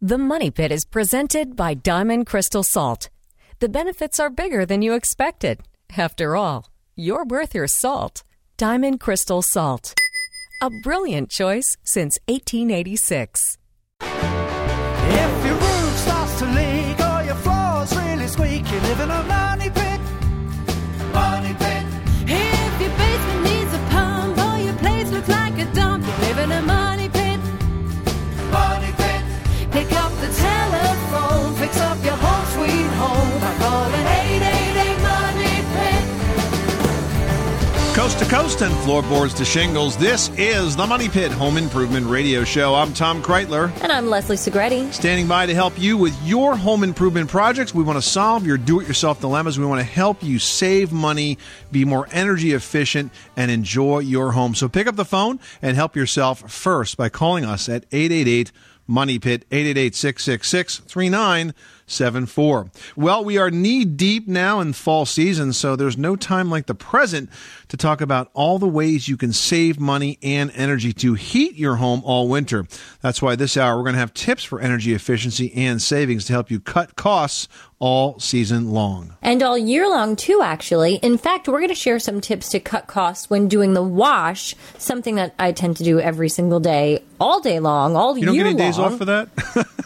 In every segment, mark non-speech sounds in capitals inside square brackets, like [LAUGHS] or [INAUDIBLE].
The Money Pit is presented by Diamond Crystal Salt. The benefits are bigger than you expected. After all, you're worth your salt. Diamond Crystal Salt. A brilliant choice since 1886. If your roof starts to leak or your floor's really squeaky, live in Coast to coast and floorboards to shingles. This is the Money Pit Home Improvement Radio Show. I'm Tom Kraeutler. And I'm Leslie Segrete. Standing by to help you with your home improvement projects. We want to solve your do it yourself dilemmas. We want to help you save money, be more energy efficient, and enjoy your home. So pick up the phone and help yourself first by calling us at 888 Money Pit, 888 666 3974. Well, we are knee deep now in fall season, so there's no time like the present to talk about all the ways you can save money and energy to heat your home all winter. That's why this hour we're going to have tips for energy efficiency and savings to help you cut costs all season long. And all year long, too, actually. In fact, we're going to share some tips to cut costs when doing the wash, something that I tend to do every single day, all day long, all You don't year get any long. days off for that?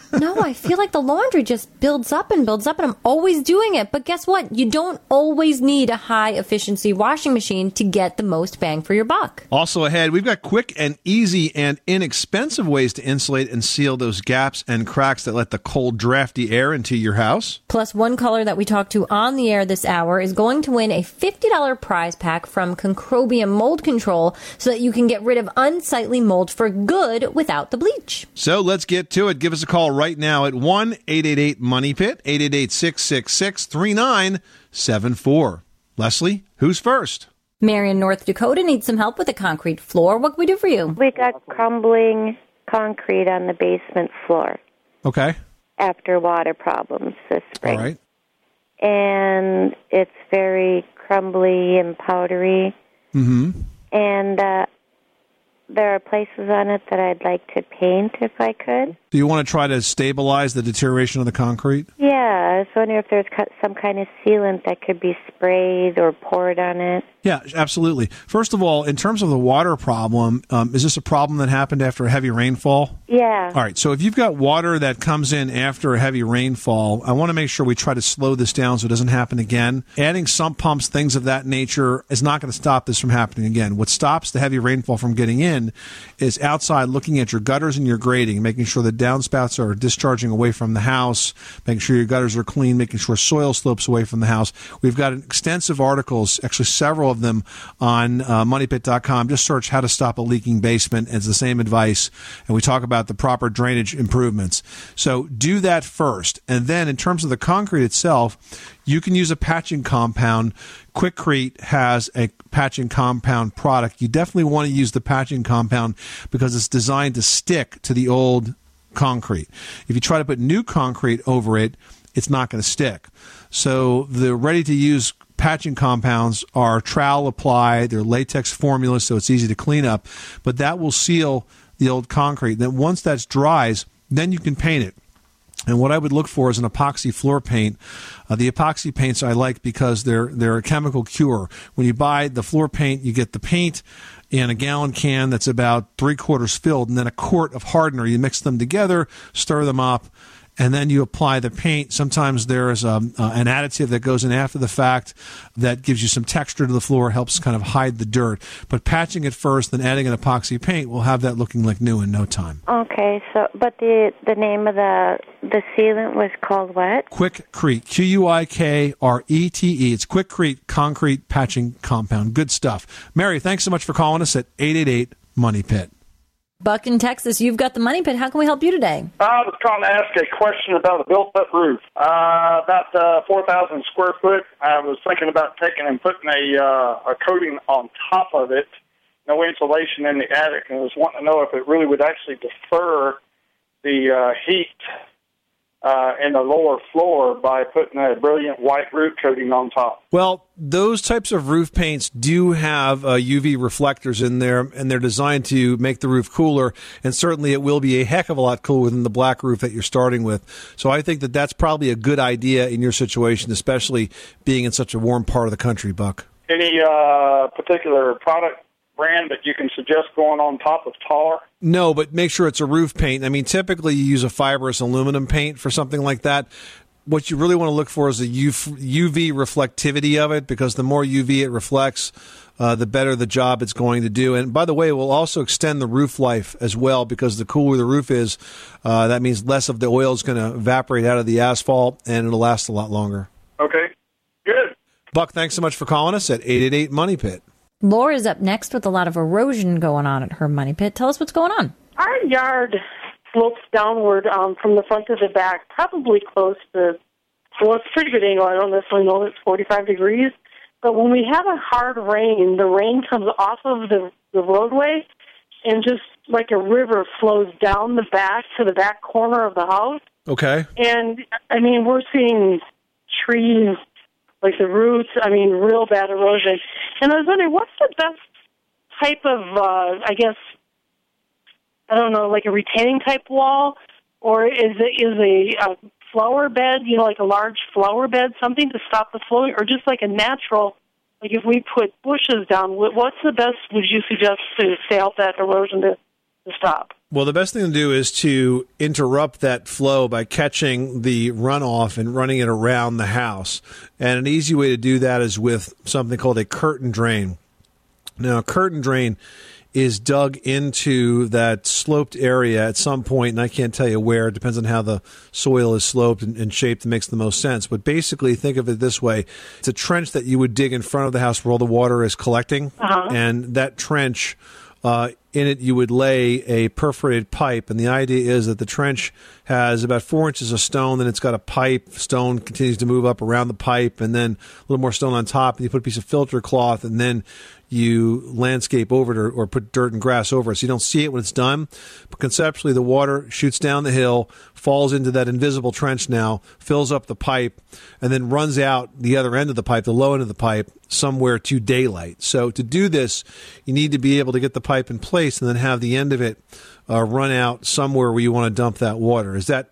[LAUGHS] no, I feel like the laundry just builds up and builds up, and I'm always doing it. But guess what? You don't always need a high efficiency washing machine to get the most bang for your buck. Also ahead, we've got quick and easy and inexpensive ways to insulate and seal those gaps and cracks that let the cold, drafty air into your house. Plus, one caller that we talked to on the air this hour is going to win a $50 prize pack from Concrobium Mold Control so that you can get rid of unsightly mold for good without the bleach. So let's get to it. Give us a call right now at 1 888 Money Pit, 888 666 3974. Leslie, who's first? Marion, North Dakota needs some help with a concrete floor. What can we do for you? We got crumbling concrete on the basement floor Okay. After water problems this spring. All right. And it's very crumbly and powdery. Mm-hmm. And uh, there are places on it that I'd like to paint if I could. Do you want to try to stabilize the deterioration of the concrete? Yeah, I was wondering if there's some kind of sealant that could be sprayed or poured on it. Yeah, absolutely. First of all, in terms of the water problem, um, is this a problem that happened after a heavy rainfall? Yeah. All right. So if you've got water that comes in after a heavy rainfall, I want to make sure we try to slow this down so it doesn't happen again. Adding sump pumps, things of that nature, is not going to stop this from happening again. What stops the heavy rainfall from getting in is outside looking at your gutters and your grading, making sure the downspouts are discharging away from the house, making sure your gutters are clean, making sure soil slopes away from the house. We've got extensive articles, actually several of them on uh, moneypit.com. Just search how to stop a leaking basement. It's the same advice. And we talk about the proper drainage improvements. So do that first. And then in terms of the concrete itself, you can use a patching compound. Quikrete has a patching compound product. You definitely want to use the patching compound because it's designed to stick to the old concrete. If you try to put new concrete over it, it's not going to stick. So the ready to use patching compounds are trowel applied, they're latex formula, so it's easy to clean up, but that will seal the old concrete. Then once that dries, then you can paint it. And what I would look for is an epoxy floor paint. Uh, the epoxy paints I like because they're they're a chemical cure. When you buy the floor paint, you get the paint in a gallon can that's about three quarters filled, and then a quart of hardener. You mix them together, stir them up, and then you apply the paint. Sometimes there is a, uh, an additive that goes in after the fact that gives you some texture to the floor, helps kind of hide the dirt. But patching it first, then adding an epoxy paint will have that looking like new in no time. Okay, so but the the name of the the sealant was called what? Quick Quikrete, Q U I K R E T E. It's Quick Quikrete Concrete Patching Compound. Good stuff. Mary, thanks so much for calling us at 888 Money Pit. Buck in Texas, you've got the money pit. How can we help you today? I was calling to ask a question about a built-up roof. Uh, about uh, 4,000 square foot. I was thinking about taking and putting a, uh, a coating on top of it. No insulation in the attic, and I was wanting to know if it really would actually defer the uh, heat uh, in the lower floor by putting a brilliant white roof coating on top. Well, those types of roof paints do have uh, UV reflectors in there, and they're designed to make the roof cooler. And certainly, it will be a heck of a lot cooler than the black roof that you're starting with. So, I think that that's probably a good idea in your situation, especially being in such a warm part of the country, Buck. Any uh, particular product brand that you can suggest going on top of tar? No, but make sure it's a roof paint. I mean, typically you use a fibrous aluminum paint for something like that. What you really want to look for is the UV reflectivity of it because the more UV it reflects, uh, the better the job it's going to do. And by the way, it will also extend the roof life as well because the cooler the roof is, uh, that means less of the oil is going to evaporate out of the asphalt and it'll last a lot longer. Okay, good. Buck, thanks so much for calling us at 888 Money Pit. Laura's up next with a lot of erosion going on at her money pit. Tell us what's going on. Our yard slopes downward um, from the front to the back, probably close to, well, it's a pretty good angle. I don't necessarily know it's 45 degrees. But when we have a hard rain, the rain comes off of the, the roadway and just like a river flows down the back to the back corner of the house. Okay. And I mean, we're seeing trees like the roots. I mean, real bad erosion. And I was wondering, what's the best type of, uh, I guess, I don't know, like a retaining type wall, or is it is a, a flower bed, you know, like a large flower bed, something to stop the flowing, or just like a natural, like if we put bushes down, what's the best? Would you suggest to stay out that erosion to, to stop? Well, the best thing to do is to interrupt that flow by catching the runoff and running it around the house. And an easy way to do that is with something called a curtain drain. Now, a curtain drain is dug into that sloped area at some point, and I can't tell you where. It depends on how the soil is sloped and, and shaped that makes the most sense. But basically, think of it this way it's a trench that you would dig in front of the house where all the water is collecting. Uh-huh. And that trench uh, in it, you would lay a perforated pipe, and the idea is that the trench has about four inches of stone. Then it's got a pipe. Stone continues to move up around the pipe, and then a little more stone on top. And you put a piece of filter cloth, and then you landscape over it or, or, put dirt and grass over it so you don't see it when it's done. But conceptually, the water shoots down the hill, falls into that invisible trench now, fills up the pipe, and then runs out the other end of the pipe, the low end of the pipe, somewhere to daylight. So to do this, you need to be able to get the pipe in place and then have the end of it uh, run out somewhere where you want to dump that water. Is that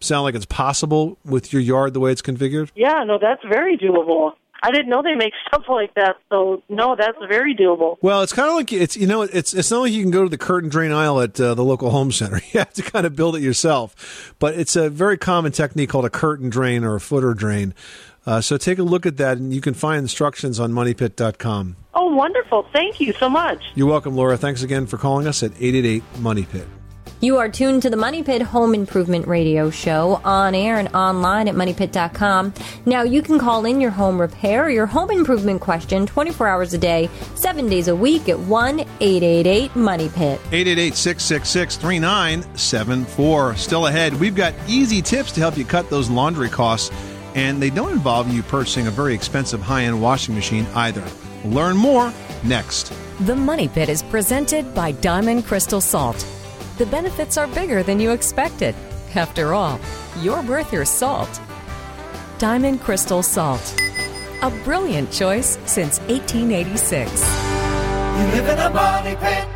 sound like it's possible with your yard the way it's configured? Yeah, no, that's very doable. I didn't know they make stuff like that. So no, that's very doable. Well, it's kind of like it's you know it's it's not like you can go to the curtain drain aisle at uh, the local home center. [LAUGHS] You have to kind of build it yourself. But it's a very common technique called a curtain drain or a footer drain. Uh, so take a look at that, and you can find instructions on moneypit.com. Oh, wonderful! Thank you so much. You're welcome, Laura. Thanks again for calling us at 888 Money Pit. You are tuned to the Money Pit Home Improvement Radio Show on air and online at moneypit.com. Now, you can call in your home repair or your home improvement question 24 hours a day, 7 days a week at 1 888 Money Pit. 888 666 3974. Still ahead, we've got easy tips to help you cut those laundry costs, and they don't involve you purchasing a very expensive high end washing machine either. Learn more next. The Money Pit is presented by Diamond Crystal Salt the benefits are bigger than you expected. After all, you're worth your salt. Diamond Crystal Salt. A brilliant choice since 1886. You live in a money pit.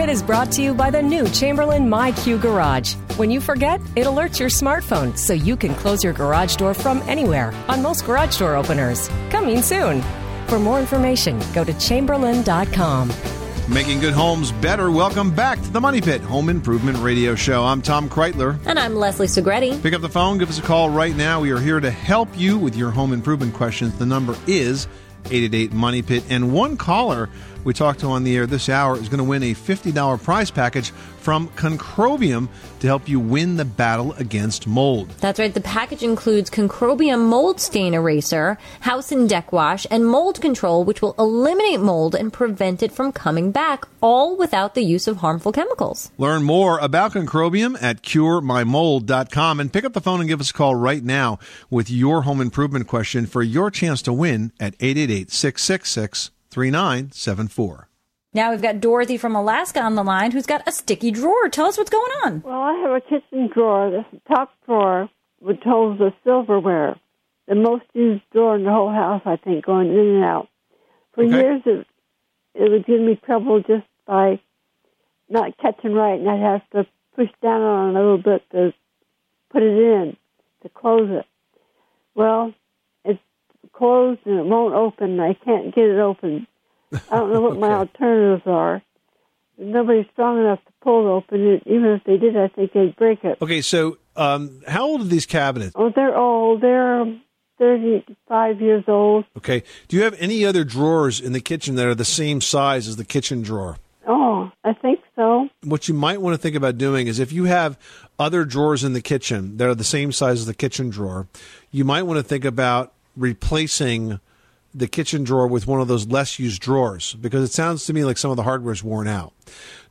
Pit is brought to you by the new Chamberlain MyQ Garage. When you forget, it alerts your smartphone so you can close your garage door from anywhere on most garage door openers. Coming soon. For more information, go to chamberlain.com. Making good homes better. Welcome back to the Money Pit Home Improvement Radio Show. I'm Tom Kraeutler. And I'm Leslie Segrete. Pick up the phone, give us a call right now. We are here to help you with your home improvement questions. The number is 888 Money Pit. And one caller we talked to on the air this hour is going to win a $50 prize package from Concrobium to help you win the battle against mold. That's right. The package includes Concrobium mold stain eraser, house and deck wash, and mold control, which will eliminate mold and prevent it from coming back, all without the use of harmful chemicals. Learn more about Concrobium at curemymold.com and pick up the phone and give us a call right now with your home improvement question for your chance to win at 888 666 3974. Now we've got Dorothy from Alaska on the line who's got a sticky drawer. Tell us what's going on. Well, I have a kitchen drawer. The top drawer which holds the silverware. The most used drawer in the whole house, I think, going in and out. For Okay. years, it, it would give me trouble just by not catching right, and I'd have to push down on it a little bit to put it in, to close it. Well, it's closed and it won't open. I can't get it open. I don't know what my [LAUGHS] alternatives are. Nobody's strong enough to pull it open. It, even if they did, I think they'd break it. Okay, so um, how old are these cabinets? Oh, they're old. They're 35 years old. Okay, do you have any other drawers in the kitchen that are the same size as the kitchen drawer? Oh, I think so. What you might want to think about doing is if you have other drawers in the kitchen that are the same size as the kitchen drawer, you might want to think about replacing the kitchen drawer with one of those less used drawers because it sounds to me like some of the hardware is worn out.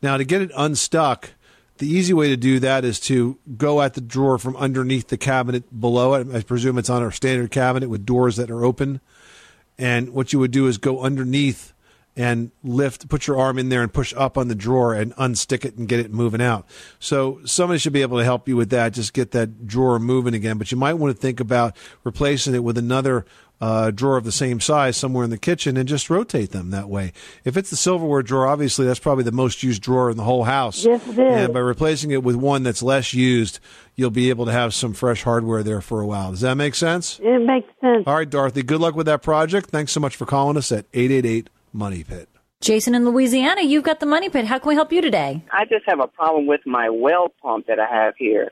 Now, to get it unstuck, the easy way to do that is to go at the drawer from underneath the cabinet below it. I presume it's on a standard cabinet with doors that are open. And what you would do is go underneath and lift, put your arm in there and push up on the drawer and unstick it and get it moving out. So somebody should be able to help you with that. Just get that drawer moving again. But you might want to think about replacing it with another uh, drawer of the same size somewhere in the kitchen and just rotate them that way. If it's the silverware drawer, obviously that's probably the most used drawer in the whole house. Yes, it is. And by replacing it with one that's less used, you'll be able to have some fresh hardware there for a while. Does that make sense? It makes sense. All right, Dorothy, good luck with that project. Thanks so much for calling us at 888 Money Pit. Jason in Louisiana, you've got the money pit. How can we help you today? I just have a problem with my well pump that I have here.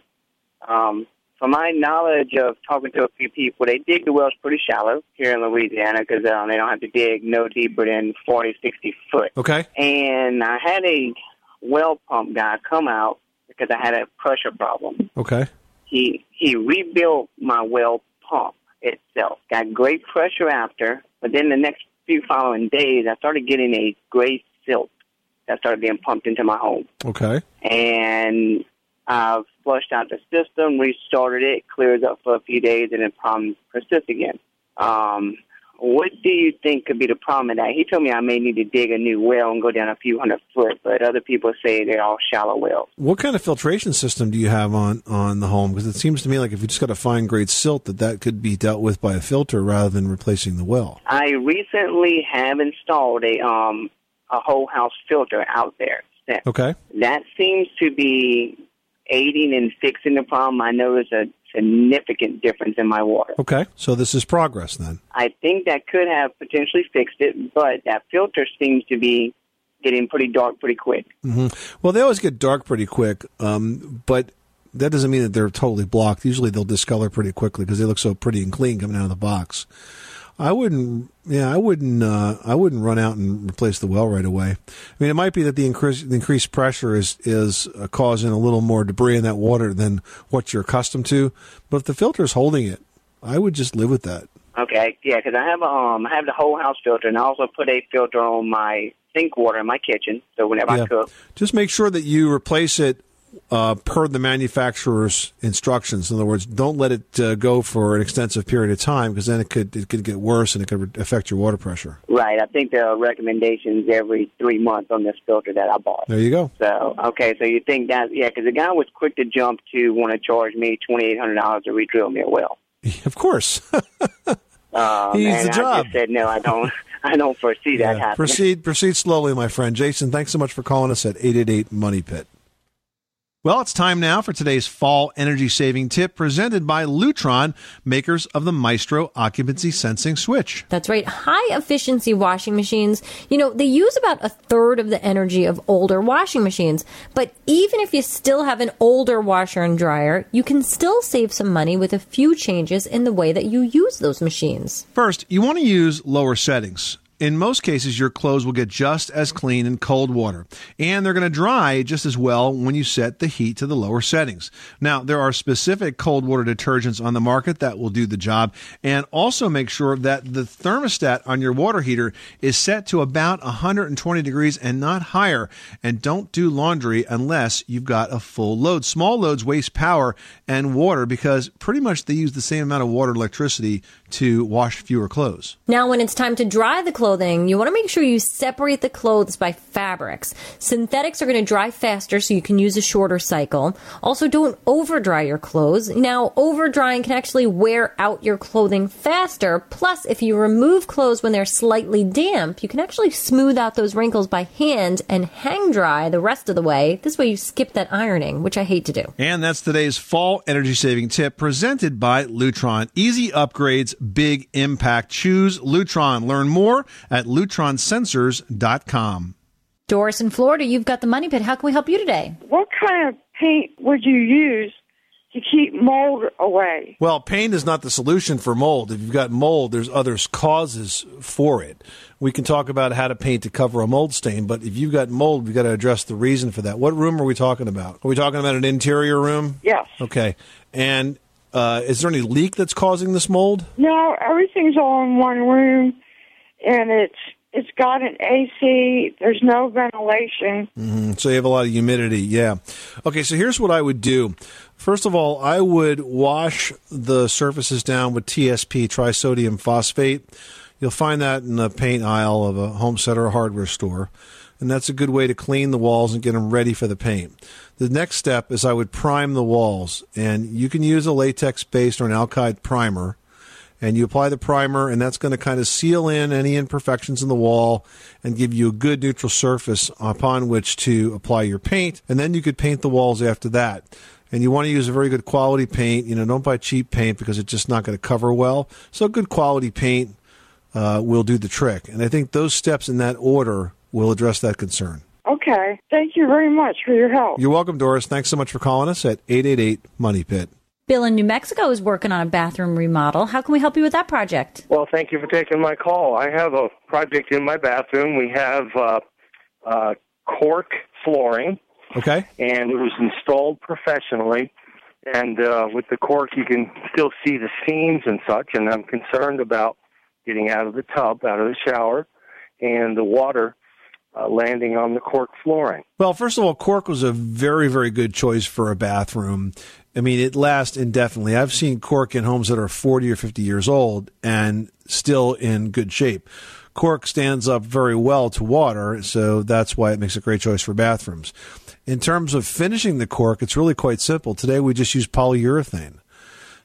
Um, from my knowledge of talking to a few people, they dig the wells pretty shallow here in Louisiana because um, they don't have to dig no deeper than 40, 60 foot. Okay. And I had a well pump guy come out because I had a pressure problem. Okay. He he rebuilt my well pump itself. Got great pressure after, but then the next few following days, I started getting a gray silt that started being pumped into my home Okay. and I've flushed out the system, restarted it, clears up for a few days, and then problems persist again. Um, what do you think could be the problem with that? He told me I may need to dig a new well and go down a few hundred foot, but other people say they're all shallow wells. What kind of filtration system do you have on, on the home? Because it seems to me like if you just got a fine grade silt, that that could be dealt with by a filter rather than replacing the well. I recently have installed a um a whole house filter out there. Okay. That seems to be aiding in fixing the problem. I noticed a significant difference in my water. Okay. So this is progress then. I think that could have potentially fixed it, but that filter seems to be getting pretty dark pretty quick. hmm Well, they always get dark pretty quick, um, but that doesn't mean that they're totally blocked. Usually they'll discolor pretty quickly because they look so pretty and clean coming out of the box. I wouldn't, yeah, I wouldn't, uh, I wouldn't run out and replace the well right away. I mean, it might be that the increased, the increased pressure is is uh, causing a little more debris in that water than what you're accustomed to. But if the filter is holding it, I would just live with that. Okay, yeah, because I have a, um I have the whole house filter, and I also put a filter on my sink water in my kitchen. So whenever Yeah. I cook, Just make sure that you replace it uh, per the manufacturer's instructions. In other words, don't let it uh, go for an extensive period of time because then it could it could get worse and it could affect your water pressure. right? I think there are recommendations every three months on this filter that I bought. There you go. So okay, so you think that yeah? Because the guy was quick to jump to want to charge me twenty eight hundred dollars to re-drill me a well. [LAUGHS] Of course. Um, [LAUGHS] He needs the I job. just said no, I don't. [LAUGHS] I don't foresee that happening. proceed proceed slowly, my friend. Jason, thanks so much for calling us at 888 Money Pit. Well, it's time now for today's fall energy saving tip presented by Lutron, makers of the Maestro occupancy sensing switch. That's right. High efficiency washing machines, you know, they use about a third of the energy of older washing machines. But even if you still have an older washer and dryer, you can still save some money with a few changes in the way that you use those machines. First, you want to use lower settings. In most cases, your clothes will get just as clean in cold water, and they're going to dry just as well when you set the heat to the lower settings. Now, there are specific cold water detergents on the market that will do the job, and also make sure that the thermostat on your water heater is set to about 120 degrees and not higher. And don't do laundry unless you've got a full load. Small loads waste power and water because pretty much they use the same amount of water and electricity to wash fewer clothes. Now, when it's time to dry the clothing, you want to make sure you separate the clothes by fabrics. Synthetics are going to dry faster, so you can use a shorter cycle. Also, don't over dry your clothes. Now, over drying can actually wear out your clothing faster. Plus, if you remove clothes when they're slightly damp, you can actually smooth out those wrinkles by hand and hang dry the rest of the way. This way, you skip that ironing, which I hate to do. And that's today's fall energy saving tip presented by Lutron. Easy upgrades, big impact. Choose Lutron. Learn more at lutronsensors.com. Doris in Florida, you've got the money pit. How can we help you today? What kind of paint would you use to keep mold away? Well, paint is not the solution for mold. If you've got mold, there's other causes for it. We can talk about how to paint to cover a mold stain, but if you've got mold, we've got to address the reason for that. What room are we talking about? Are we talking about an interior room? Yes. Okay. And uh, is there any leak that's causing this mold? No, everything's all in one room, and it's it's got an AC. There's no ventilation. hmm So you have a lot of humidity. Yeah. Okay. So here's what I would do. First of all, I would wash the surfaces down with TSP, trisodium phosphate. You'll find that in the paint aisle of a home center or hardware store. And that's a good way to clean the walls and get them ready for the paint. The next step is I would prime the walls. And you can use a latex based or an alkyd primer and you apply the primer, and that's going to kind of seal in any imperfections in the wall and give you a good neutral surface upon which to apply your paint. And then you could paint the walls after that. And you want to use a very good quality paint. You know, don't buy cheap paint because it's just not going to cover well. So good quality paint uh, will do the trick. And I think those steps in that order will address that concern. Okay. Thank you very much for your help. You're welcome, Doris. Thanks so much for calling us at 888 Money Pit. Bill in New Mexico is working on a bathroom remodel. How can we help you with that project? Well, thank you for taking my call. I have a project in my bathroom. We have uh, uh, cork flooring, Okay. and it was installed professionally. And uh, with the cork, you can still see the seams and such. And I'm concerned about getting out of the tub, out of the shower, and the water uh, landing on the cork flooring. Well, first of all, cork was a very, very good choice for a bathroom. I mean, it lasts indefinitely. I've seen cork in homes that are 40 or 50 years old and still in good shape. Cork stands up very well to water, so that's why it makes a great choice for bathrooms. In terms of finishing the cork, it's really quite simple. Today we just use polyurethane.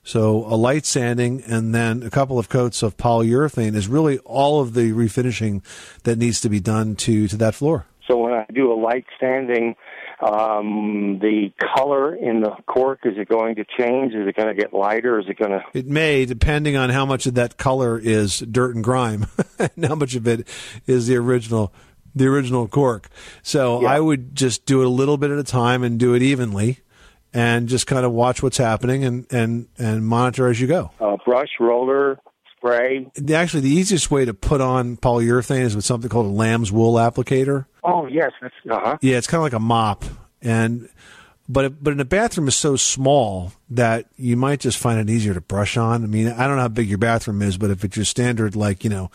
So a light sanding and then a couple of coats of polyurethane is really all of the refinishing that needs to be done to, to that floor. So when I do a light sanding, um, the color in the cork is it going to change? Is it going to get lighter? Is it going to? It may, depending on how much of that color is dirt and grime, [LAUGHS] and how much of it is the original, the original cork. So I would just do it a little bit at a time and do it evenly, and just kind of watch what's happening and and and monitor as you go. Uh, brush, roller, spray. Actually, the easiest way to put on polyurethane is with something called a lamb's wool applicator. Oh yes, that's uh huh. Yeah, it's kind of like a mop, and but but in a bathroom is so small that you might just find it easier to brush on. I mean, I don't know how big your bathroom is, but if it's your standard like you know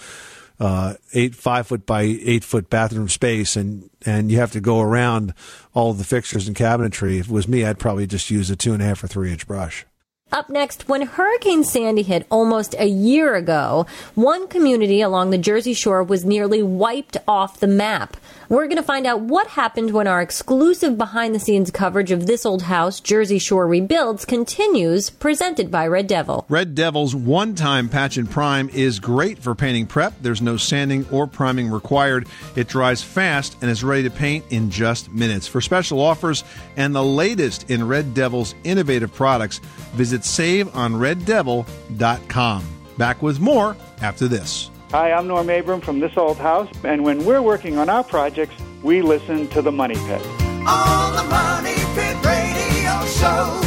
uh, eight five foot by eight foot bathroom space, and and you have to go around all the fixtures and cabinetry. If it was me, I'd probably just use a two and a half or three inch brush. Up next, when Hurricane Sandy hit almost a year ago, one community along the Jersey Shore was nearly wiped off the map. We're going to find out what happened when our exclusive behind the scenes coverage of this old house, Jersey Shore Rebuilds, continues, presented by Red Devil. Red Devil's one time patch and prime is great for painting prep. There's no sanding or priming required. It dries fast and is ready to paint in just minutes. For special offers and the latest in Red Devil's innovative products, visit saveonreddevil.com. Back with more after this. Hi, I'm Norm Abram from This Old House, and when we're working on our projects, we listen to the Money Pit. On the Money Pit Radio Show.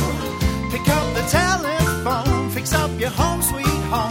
Pick up the telephone, fix up your home sweet home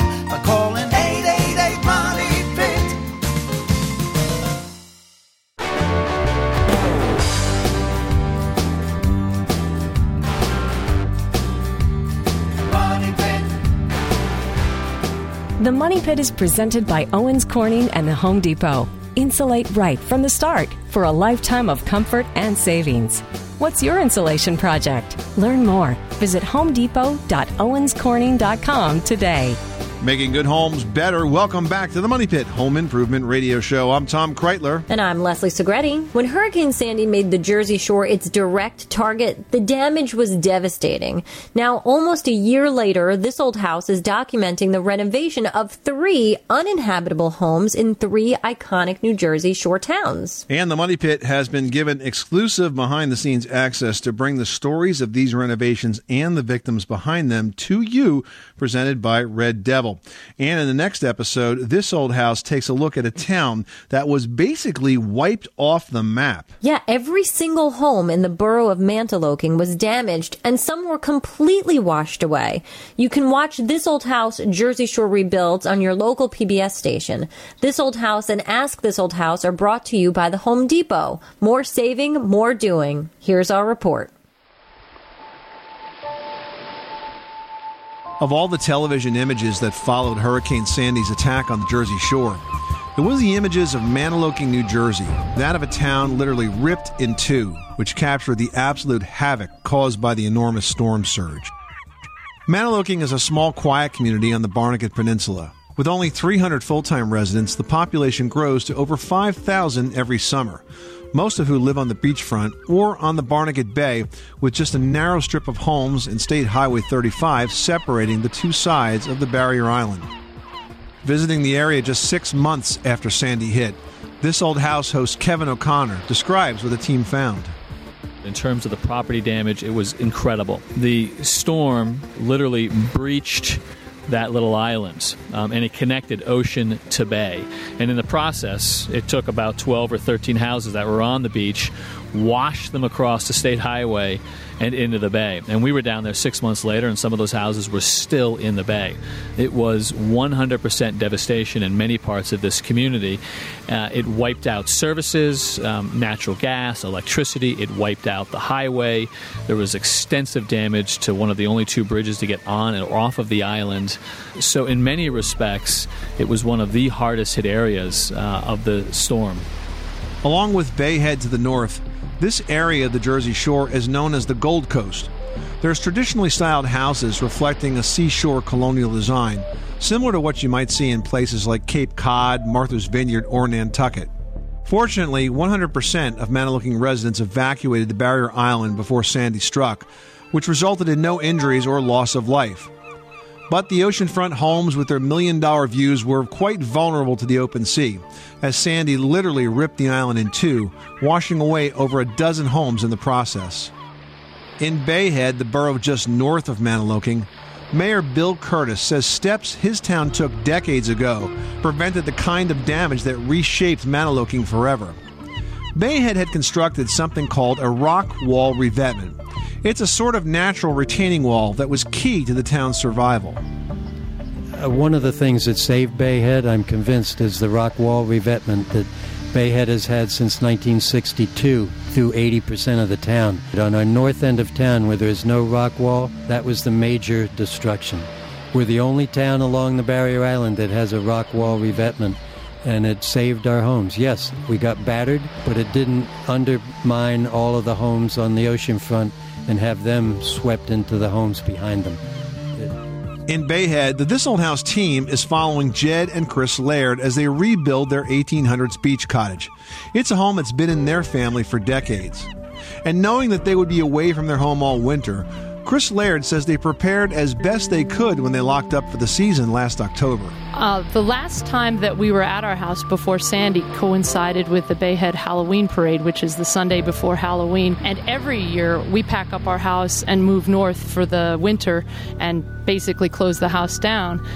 The Money Pit is presented by Owens Corning and the Home Depot. Insulate right from the start for a lifetime of comfort and savings. What's your insulation project? Learn more. Visit homedepot.owenscorning.com today. Making good homes better. Welcome back to the Money Pit Home Improvement Radio Show. I'm Tom Kraeutler. And I'm Leslie Segrete. When Hurricane Sandy made the Jersey Shore its direct target, the damage was devastating. Now, almost a year later, this old house is documenting the renovation of three uninhabitable homes in three iconic New Jersey shore towns. And the Money Pit has been given exclusive behind the scenes access to bring the stories of these renovations and the victims behind them to you, presented by Red Devil. And in the next episode, this old house takes a look at a town that was basically wiped off the map. Yeah, every single home in the borough of Mantoloking was damaged and some were completely washed away. You can watch This Old House Jersey Shore Rebuilds on your local PBS station. This Old House and Ask This Old House are brought to you by the Home Depot. More saving, more doing. Here's our report. Of all the television images that followed Hurricane Sandy's attack on the Jersey Shore, it was the images of Mantoloking, New Jersey, that of a town literally ripped in two, which captured the absolute havoc caused by the enormous storm surge. Mantoloking is a small, quiet community on the Barnegat Peninsula. With only 300 full time residents, the population grows to over 5,000 every summer, most of who live on the beachfront or on the Barnegat Bay, with just a narrow strip of homes and State Highway 35 separating the two sides of the barrier island. Visiting the area just six months after Sandy hit, this old house host Kevin O'Connor describes what the team found. In terms of the property damage, it was incredible. The storm literally breached that little island um, and it connected ocean to bay. And in the process, it took about 12 or 13 houses that were on the beach, washed them across the state highway and into the bay. And we were down there six months later, and some of those houses were still in the bay. It was 100% devastation in many parts of this community. Uh, it wiped out services, um, natural gas, electricity. It wiped out the highway. There was extensive damage to one of the only two bridges to get on and off of the island. So, in many respects, it was one of the hardest hit areas uh, of the storm. Along with Bay Head to the north, this area of the Jersey Shore is known as the Gold Coast. There's traditionally styled houses reflecting a seashore colonial design, similar to what you might see in places like Cape Cod, Martha's Vineyard, or Nantucket. Fortunately, 100% of Mantoloking residents evacuated the barrier island before Sandy struck, which resulted in no injuries or loss of life. But the oceanfront homes with their million dollar views were quite vulnerable to the open sea, as Sandy literally ripped the island in two, washing away over a dozen homes in the process. In Bay Head, the borough just north of Mantoloking, Mayor Bill Curtis says steps his town took decades ago prevented the kind of damage that reshaped Mantoloking forever. Bay Head had constructed something called a rock wall revetment. It's a sort of natural retaining wall that was key to the town's survival. Uh, one of the things that saved Bay Head, I'm convinced, is the rock wall revetment that Bay Head has had since 1962 through 80% of the town. On our north end of town, where there is no rock wall, that was the major destruction. We're the only town along the barrier island that has a rock wall revetment, and it saved our homes. Yes, we got battered, but it didn't undermine all of the homes on the ocean front and have them swept into the homes behind them. In Bay Head, the This Old House team is following Jed and Chris Laird as they rebuild their 1800s beach cottage. It's a home that's been in their family for decades. And knowing that they would be away from their home all winter, Chris Laird says they prepared as best they could when they locked up for the season last October. Uh, the last time that we were at our house before Sandy coincided with the Bay Head Halloween Parade, which is the Sunday before Halloween. And every year we pack up our house and move north for the winter and basically close the house down.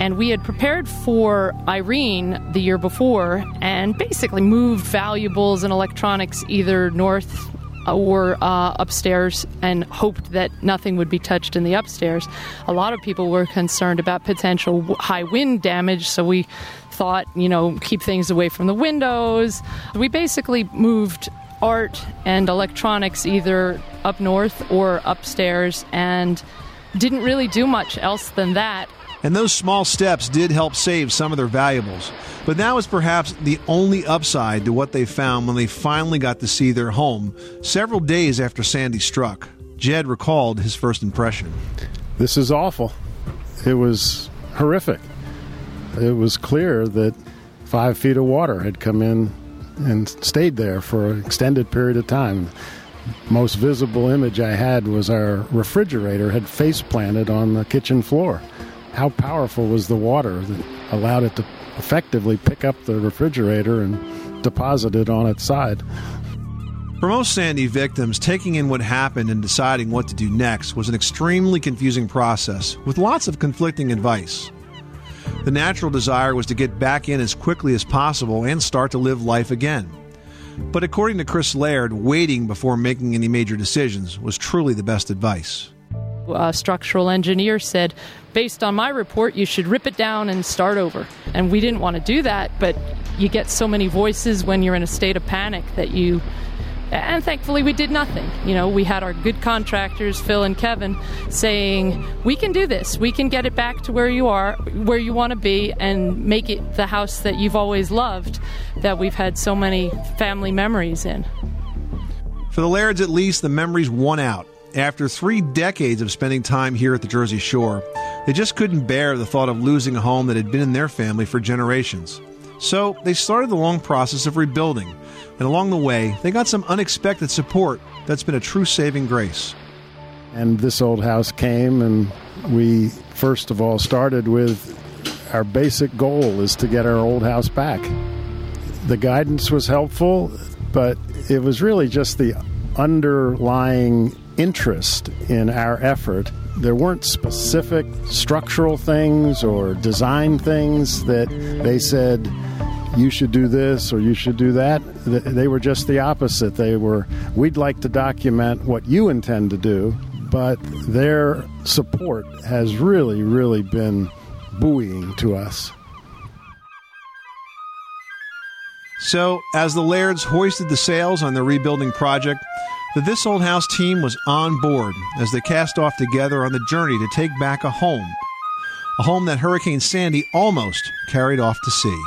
And we had prepared for Irene the year before and basically moved valuables and electronics either north or uh, upstairs and hoped that nothing would be touched in the upstairs. A lot of people were concerned about potential high wind damage, so we thought, you know, keep things away from the windows. We basically moved art and electronics either up north or upstairs and didn't really do much else than that. And those small steps did help save some of their valuables. But that was perhaps the only upside to what they found when they finally got to see their home several days after Sandy struck. Jed recalled his first impression. This is awful. It was horrific. It was clear that five feet of water had come in and stayed there for an extended period of time. Most visible image I had was our refrigerator had face planted on the kitchen floor. How powerful was the water that allowed it to effectively pick up the refrigerator and deposit it on its side? For most Sandy victims, taking in what happened and deciding what to do next was an extremely confusing process with lots of conflicting advice. The natural desire was to get back in as quickly as possible and start to live life again. But according to Chris Laird, waiting before making any major decisions was truly the best advice. A structural engineer said, based on my report, you should rip it down and start over. And we didn't want to do that, but you get so many voices when you're in a state of panic that you. And thankfully, we did nothing. You know, we had our good contractors, Phil and Kevin, saying, We can do this. We can get it back to where you are, where you want to be, and make it the house that you've always loved, that we've had so many family memories in. For the Lairds, at least, the memories won out. After three decades of spending time here at the Jersey Shore, they just couldn't bear the thought of losing a home that had been in their family for generations. So they started the long process of rebuilding, and along the way, they got some unexpected support that's been a true saving grace. And this old house came, and we first of all started with our basic goal is to get our old house back. The guidance was helpful, but it was really just the underlying interest in our effort. There weren't specific structural things or design things that they said you should do this or you should do that. They were just the opposite. They were, we'd like to document what you intend to do, but their support has really, really been buoying to us. So, as the Lairds hoisted the sails on their rebuilding project, the This Old House team was on board as they cast off together on the journey to take back a home. A home that Hurricane Sandy almost carried off to sea.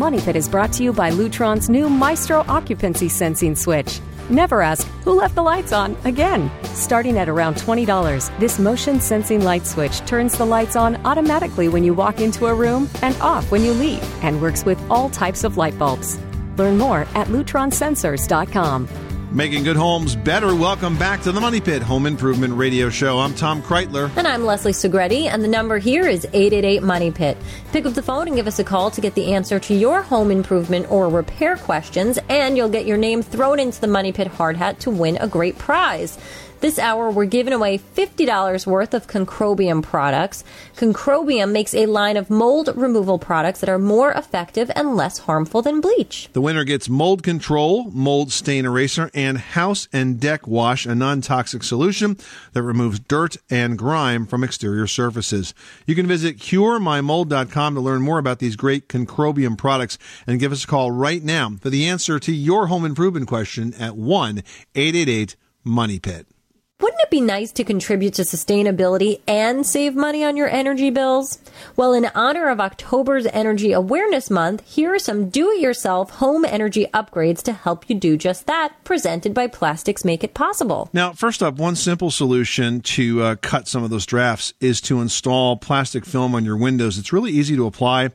Money Pit is brought to you by Lutron's new Maestro occupancy sensing switch. Never ask, who left the lights on again? Starting at around $20, this motion sensing light switch turns the lights on automatically when you walk into a room and off when you leave and works with all types of light bulbs. Learn more at lutronsensors.com. Making good homes better. Welcome back to the Money Pit Home Improvement Radio Show. I'm Tom Kraeutler. And I'm Leslie Segrete, and the number here is 888 Money Pit. Pick up the phone and give us a call to get the answer to your home improvement or repair questions, and you'll get your name thrown into the Money Pit hard hat to win a great prize. This hour, we're giving away $50 worth of Concrobium products. Concrobium makes a line of mold removal products that are more effective and less harmful than bleach. The winner gets mold control, mold stain eraser, and House and Deck Wash, a non toxic solution that removes dirt and grime from exterior surfaces. You can visit curemymold.com to learn more about these great Concrobium products and give us a call right now for the answer to your home improvement question at 1 888 Money Pit. Wouldn't it be nice to contribute to sustainability and save money on your energy bills? Well, in honor of October's Energy Awareness Month, here are some do it yourself home energy upgrades to help you do just that, presented by Plastics Make It Possible. Now, first up, one simple solution to uh, cut some of those drafts is to install plastic film on your windows. It's really easy to apply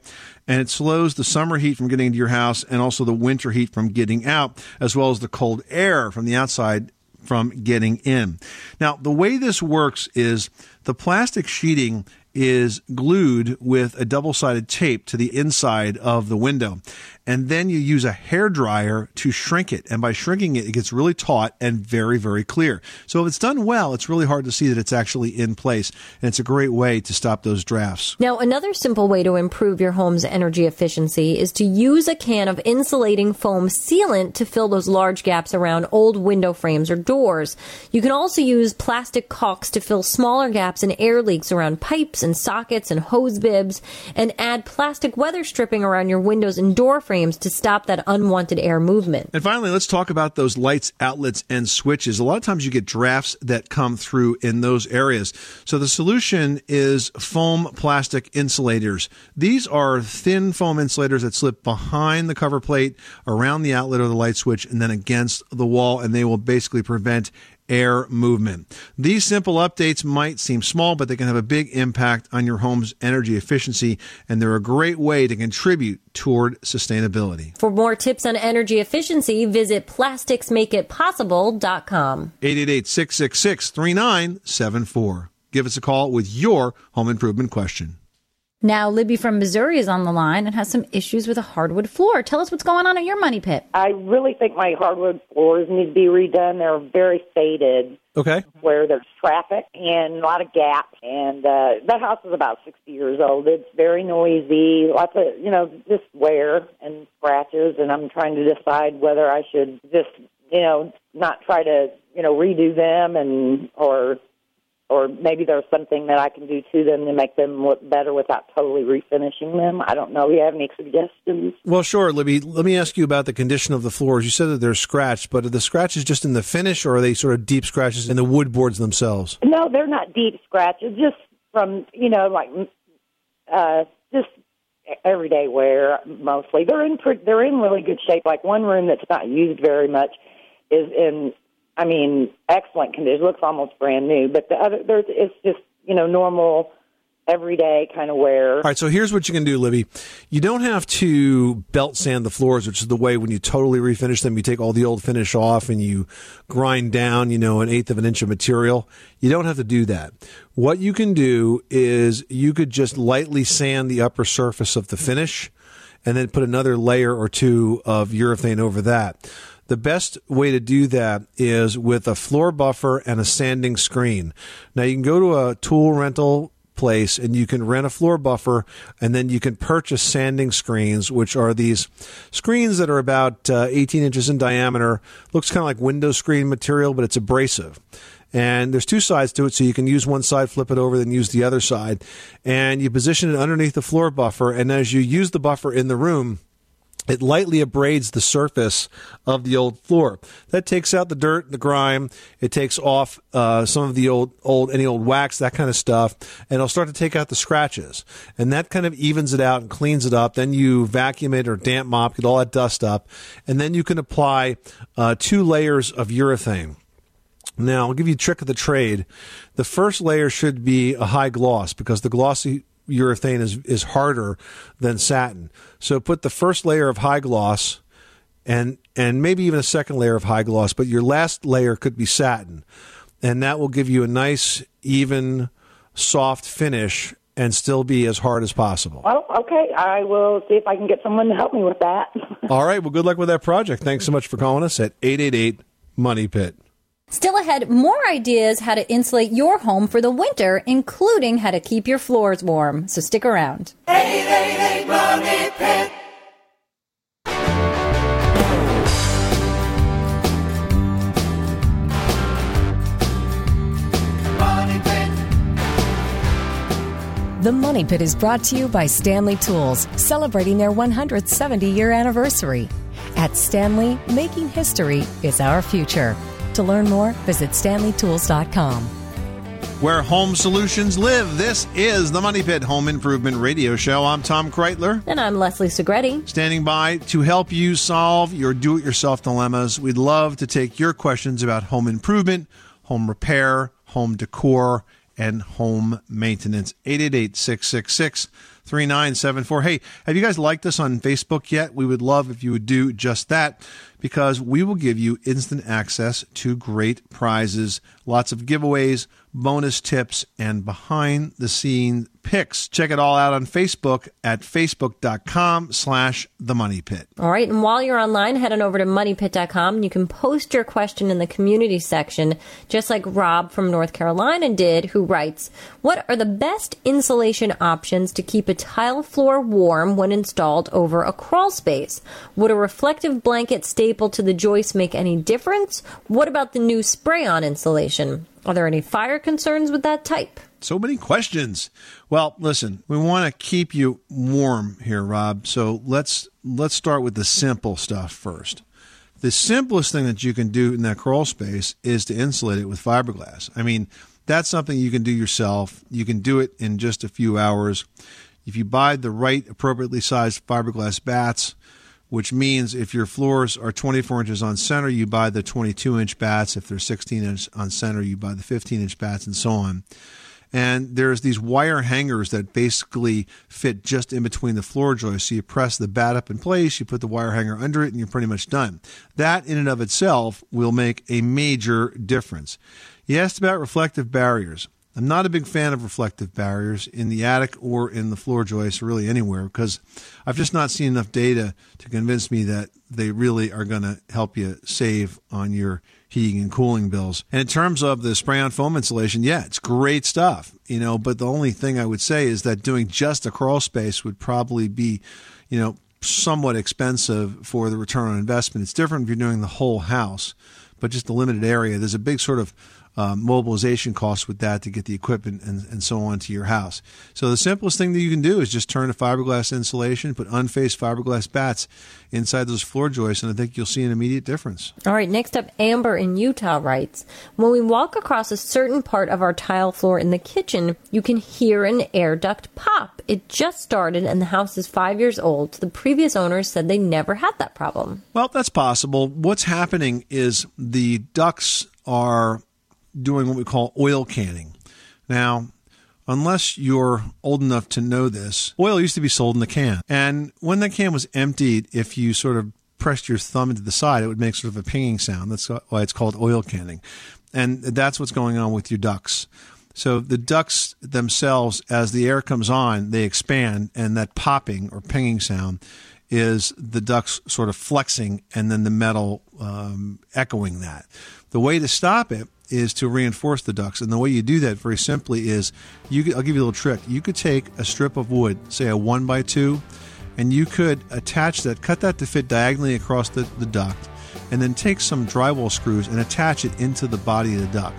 and it slows the summer heat from getting into your house and also the winter heat from getting out, as well as the cold air from the outside from getting in. Now, the way this works is the plastic sheeting is glued with a double sided tape to the inside of the window. And then you use a hair dryer to shrink it. And by shrinking it, it gets really taut and very, very clear. So if it's done well, it's really hard to see that it's actually in place. And it's a great way to stop those drafts. Now, another simple way to improve your home's energy efficiency is to use a can of insulating foam sealant to fill those large gaps around old window frames or doors. You can also use plastic caulks to fill smaller gaps and air leaks around pipes and sockets and hose bibs, and add plastic weather stripping around your windows and door frames to stop that unwanted air movement. And finally, let's talk about those lights, outlets, and switches. A lot of times you get drafts that come through in those areas. So the solution is foam plastic insulators. These are thin foam insulators that slip behind the cover plate, around the outlet or the light switch, and then against the wall, and they will basically prevent air movement. These simple updates might seem small, but they can have a big impact on your home's energy efficiency, and they're a great way to contribute toward sustainability. For more tips on energy efficiency, visit plasticsmakeitpossible.com. 888 666 3974. Give us a call with your home improvement question. Now, Libby from Missouri is on the line and has some issues with a hardwood floor. Tell us what's going on at your money pit. I really think my hardwood floors need to be redone. They're very faded. Okay. Where there's traffic and a lot of gaps, and uh, that house is about 60 years old. It's very noisy, lots of you know just wear and scratches, and I'm trying to decide whether I should just you know not try to you know redo them and or or maybe there's something that I can do to them to make them look better without totally refinishing them. I don't know. Do you have any suggestions? Well, sure, Libby. Let me ask you about the condition of the floors. You said that they're scratched, but are the scratches just in the finish, or are they sort of deep scratches in the wood boards themselves? No, they're not deep scratches. Just from you know, like uh, just everyday wear mostly. They're in they're in really good shape. Like one room that's not used very much is in I mean, excellent condition. Looks almost brand new. But the other, there's, it's just you know normal, everyday kind of wear. All right, so here's what you can do, Libby. You don't have to belt sand the floors, which is the way when you totally refinish them, you take all the old finish off and you grind down, you know, an eighth of an inch of material. You don't have to do that. What you can do is you could just lightly sand the upper surface of the finish and then put another layer or two of urethane over that. The best way to do that is with a floor buffer and a sanding screen. Now you can go to a tool rental place and you can rent a floor buffer and then you can purchase sanding screens which are these screens that are about uh, 18 inches in diameter. Looks kind of like window screen material but it's abrasive. And there's two sides to it so you can use one side flip it over then use the other side. And you position it underneath the floor buffer and as you use the buffer in the room it lightly abrades the surface of the old floor. That takes out the dirt, the grime. It takes off uh, some of the old, old, any old wax, that kind of stuff, and it'll start to take out the scratches. And that kind of evens it out and cleans it up. Then you vacuum it or damp mop, get all that dust up, and then you can apply uh, two layers of urethane. Now, I'll give you a trick of the trade. The first layer should be a high gloss because the glossy urethane is, is harder than satin. So put the first layer of high gloss and and maybe even a second layer of high gloss, but your last layer could be satin. And that will give you a nice, even, soft finish and still be as hard as possible. Well, okay. I will see if I can get someone to help me with that. [LAUGHS] All right. Well, good luck with that project. Thanks so much for calling us at 888 Money Pit. Still ahead, more ideas how to insulate your home for the winter, including how to keep your floors warm. So stick around. Hey, hey, hey. The Money Pit is brought to you by Stanley Tools, celebrating their 170 year anniversary. At Stanley, making history is our future. To learn more, visit stanleytools.com. Where home solutions live. This is the Money Pit Home Improvement Radio Show. I'm Tom Kraeutler. And I'm Leslie Segrete. Standing by to help you solve your do it yourself dilemmas. We'd love to take your questions about home improvement, home repair, home decor, and home maintenance. 888 666 3974. Hey, have you guys liked us on Facebook yet? We would love if you would do just that because we will give you instant access to great prizes, lots of giveaways, bonus tips, and behind the scene pics. Check it all out on Facebook at facebook.com slash the money pit. All right, and while you're online, head on over to moneypit.com. And you can post your question in the community section, just like Rob from North Carolina did, who writes, What are the best insulation options to keep a tile floor warm when installed over a crawl space? Would a reflective blanket staple to the joist make any difference? What about the new spray on insulation? Are there any fire concerns with that type? So many questions. Well, listen, we want to keep you warm here, Rob. So let's let's start with the simple stuff first. The simplest thing that you can do in that crawl space is to insulate it with fiberglass. I mean, that's something you can do yourself. You can do it in just a few hours. If you buy the right appropriately sized fiberglass bats, which means if your floors are 24 inches on center, you buy the 22 inch bats. If they're 16 inch on center, you buy the 15 inch bats, and so on. And there's these wire hangers that basically fit just in between the floor joists. So you press the bat up in place, you put the wire hanger under it, and you're pretty much done. That in and of itself will make a major difference. You asked about reflective barriers. I'm not a big fan of reflective barriers in the attic or in the floor joists, or really anywhere, because I've just not seen enough data to convince me that they really are going to help you save on your heating and cooling bills. And in terms of the spray on foam insulation, yeah, it's great stuff, you know, but the only thing I would say is that doing just a crawl space would probably be, you know, somewhat expensive for the return on investment. It's different if you're doing the whole house, but just a limited area. There's a big sort of um, mobilization costs with that to get the equipment and, and so on to your house. So the simplest thing that you can do is just turn to fiberglass insulation, put unfaced fiberglass bats inside those floor joists, and I think you'll see an immediate difference. All right, next up, Amber in Utah writes When we walk across a certain part of our tile floor in the kitchen, you can hear an air duct pop. It just started, and the house is five years old. The previous owners said they never had that problem. Well, that's possible. What's happening is the ducts are doing what we call oil canning. Now, unless you're old enough to know this, oil used to be sold in the can. And when the can was emptied, if you sort of pressed your thumb into the side, it would make sort of a pinging sound. That's why it's called oil canning. And that's what's going on with your ducts. So the ducts themselves, as the air comes on, they expand, and that popping or pinging sound is the ducts sort of flexing and then the metal um, echoing that. The way to stop it is to reinforce the ducts. And the way you do that very simply is you I'll give you a little trick. You could take a strip of wood, say a one by two, and you could attach that, cut that to fit diagonally across the, the duct, and then take some drywall screws and attach it into the body of the duct.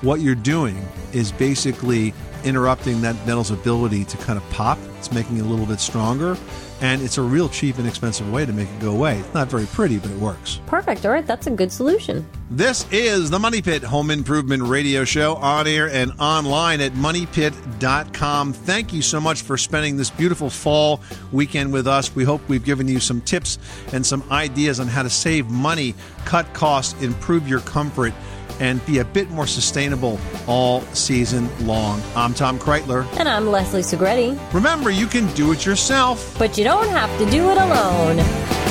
What you're doing is basically interrupting that metal's ability to kind of pop. It's making it a little bit stronger. And it's a real cheap and expensive way to make it go away. It's not very pretty, but it works. Perfect. All right, that's a good solution. This is the Money Pit Home Improvement Radio Show on air and online at moneypit.com. Thank you so much for spending this beautiful fall weekend with us. We hope we've given you some tips and some ideas on how to save money, cut costs, improve your comfort and be a bit more sustainable all season long. I'm Tom Kraeutler. And I'm Leslie Segrete. Remember, you can do it yourself, but you don't have to do it alone.